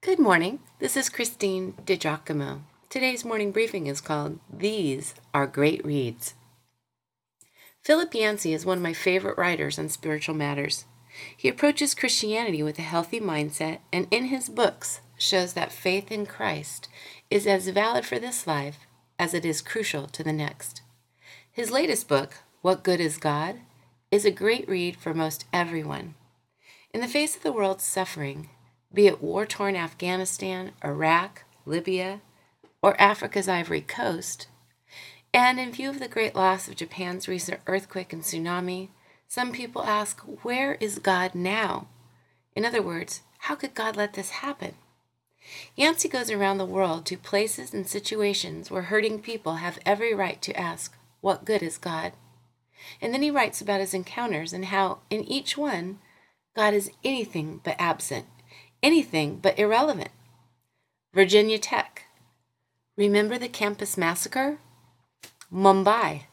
Good morning. This is Christine DiGiacomo. Today's morning briefing is called These Are Great Reads. Philip Yancey is one of my favorite writers on spiritual matters. He approaches Christianity with a healthy mindset and in his books shows that faith in Christ is as valid for this life as it is crucial to the next. His latest book, What Good is God, is a great read for most everyone. In the face of the world's suffering, be it war torn Afghanistan, Iraq, Libya, or Africa's Ivory Coast, and in view of the great loss of Japan's recent earthquake and tsunami, some people ask, Where is God now? In other words, how could God let this happen? Yancey goes around the world to places and situations where hurting people have every right to ask, What good is God? And then he writes about his encounters and how, in each one, God is anything but absent, anything but irrelevant. Virginia Tech. Remember the campus massacre? Mumbai.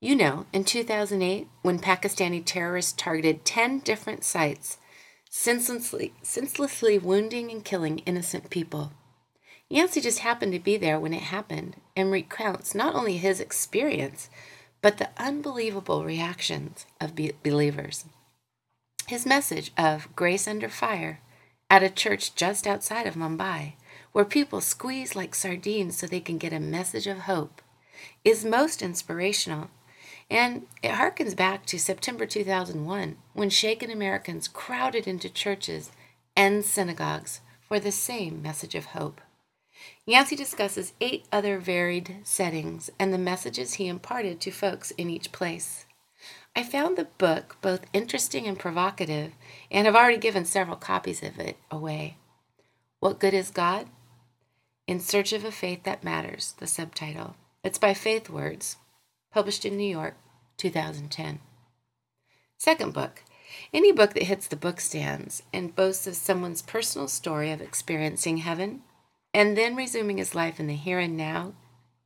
You know, in 2008, when Pakistani terrorists targeted 10 different sites, senselessly, senselessly wounding and killing innocent people. Yancey just happened to be there when it happened and recounts not only his experience, but the unbelievable reactions of be- believers. His message of grace under fire at a church just outside of Mumbai, where people squeeze like sardines so they can get a message of hope, is most inspirational. And it harkens back to September 2001 when shaken Americans crowded into churches and synagogues for the same message of hope. Yancey discusses eight other varied settings and the messages he imparted to folks in each place. I found the book both interesting and provocative, and have already given several copies of it away. What Good is God? In Search of a Faith That Matters, the subtitle. It's by FaithWords, published in New York, 2010. Second book. Any book that hits the bookstands and boasts of someone's personal story of experiencing heaven and then resuming his life in the here and now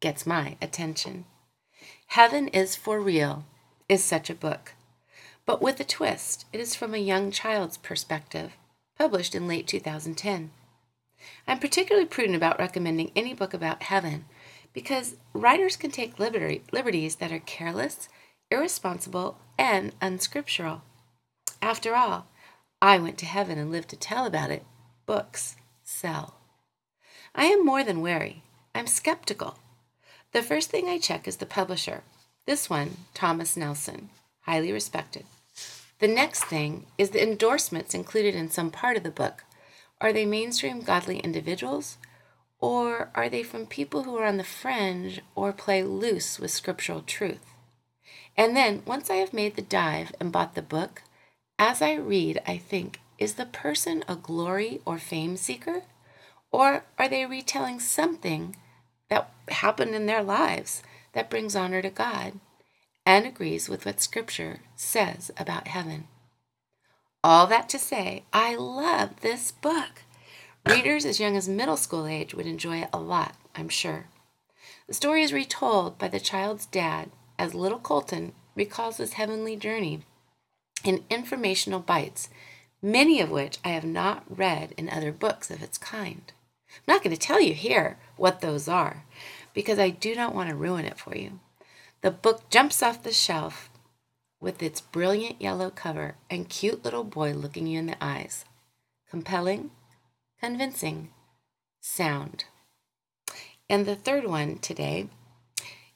gets my attention. Heaven is for real is such a book. But with a twist, it is from a young child's perspective, published in late 2010. I'm particularly prudent about recommending any book about heaven because writers can take liberty, liberties that are careless, irresponsible, and unscriptural. After all, I went to heaven and lived to tell about it. Books sell. I am more than wary. I'm skeptical. The first thing I check is the publisher. This one, Thomas Nelson, highly respected. The next thing is the endorsements included in some part of the book. Are they mainstream godly individuals? Or are they from people who are on the fringe or play loose with scriptural truth? And then, once I have made the dive and bought the book, as I read, I think, is the person a glory or fame seeker? Or are they retelling something that happened in their lives that brings honor to God and agrees with what Scripture says about heaven. All that to say, I love this book. Readers as young as middle school age would enjoy it a lot, I'm sure. The story is retold by the child's dad as little Colton recalls his heavenly journey in informational bites, many of which I have not read in other books of its kind. I'm not going to tell you here what those are, because I do not want to ruin it for you. The book jumps off the shelf with its brilliant yellow cover and cute little boy looking you in the eyes. Compelling, convincing, sound. And the third one today,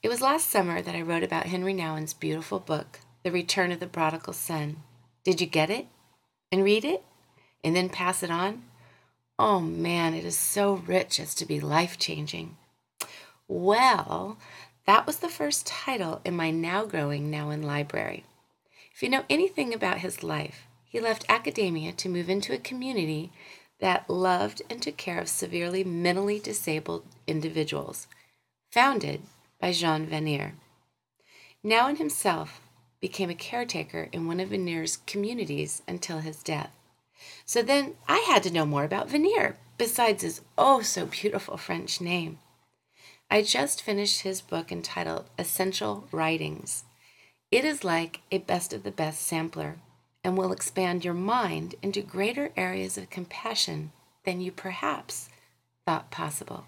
it was last summer that I wrote about Henri Nouwen's beautiful book, The Return of the Prodigal Son. Did you get it? And read it? And then pass it on? Oh man, it is so rich as to be life changing. Well, that was the first title in my now growing Nouwen library. If you know anything about his life, he left academia to move into a community that loved and took care of severely mentally disabled individuals, founded by Jean Vanier. Nouwen himself became a caretaker in one of Vanier's communities until his death. So then I had to know more about Vanier, besides his oh so beautiful French name. I just finished his book entitled Essential Writings. It is like a best of the best sampler and will expand your mind into greater areas of compassion than you perhaps thought possible.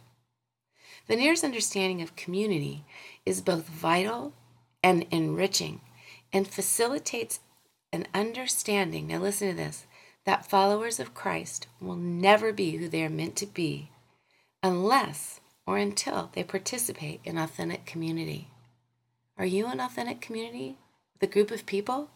Vanier's understanding of community is both vital and enriching and facilitates an understanding. Now, listen to this that followers of Christ will never be who they are meant to be unless or until they participate in authentic community. Are you an authentic community with a group of people?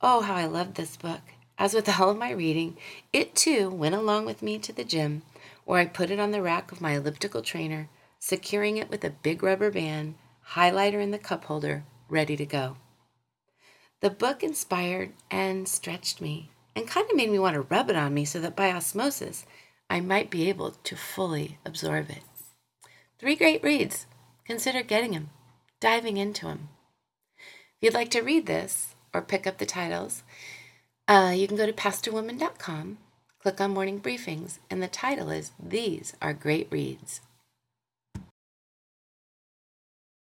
Oh, how I loved this book. As with all of my reading, it too went along with me to the gym, where I put it on the rack of my elliptical trainer, securing it with a big rubber band, highlighter in the cup holder, ready to go. The book inspired and stretched me and kind of made me want to rub it on me so that by osmosis I might be able to fully absorb it. Three great reads. Consider getting them, diving into them. If you'd like to read this or pick up the titles, uh, you can go to pastorwoman.com, click on morning briefings, and the title is These Are Great Reads.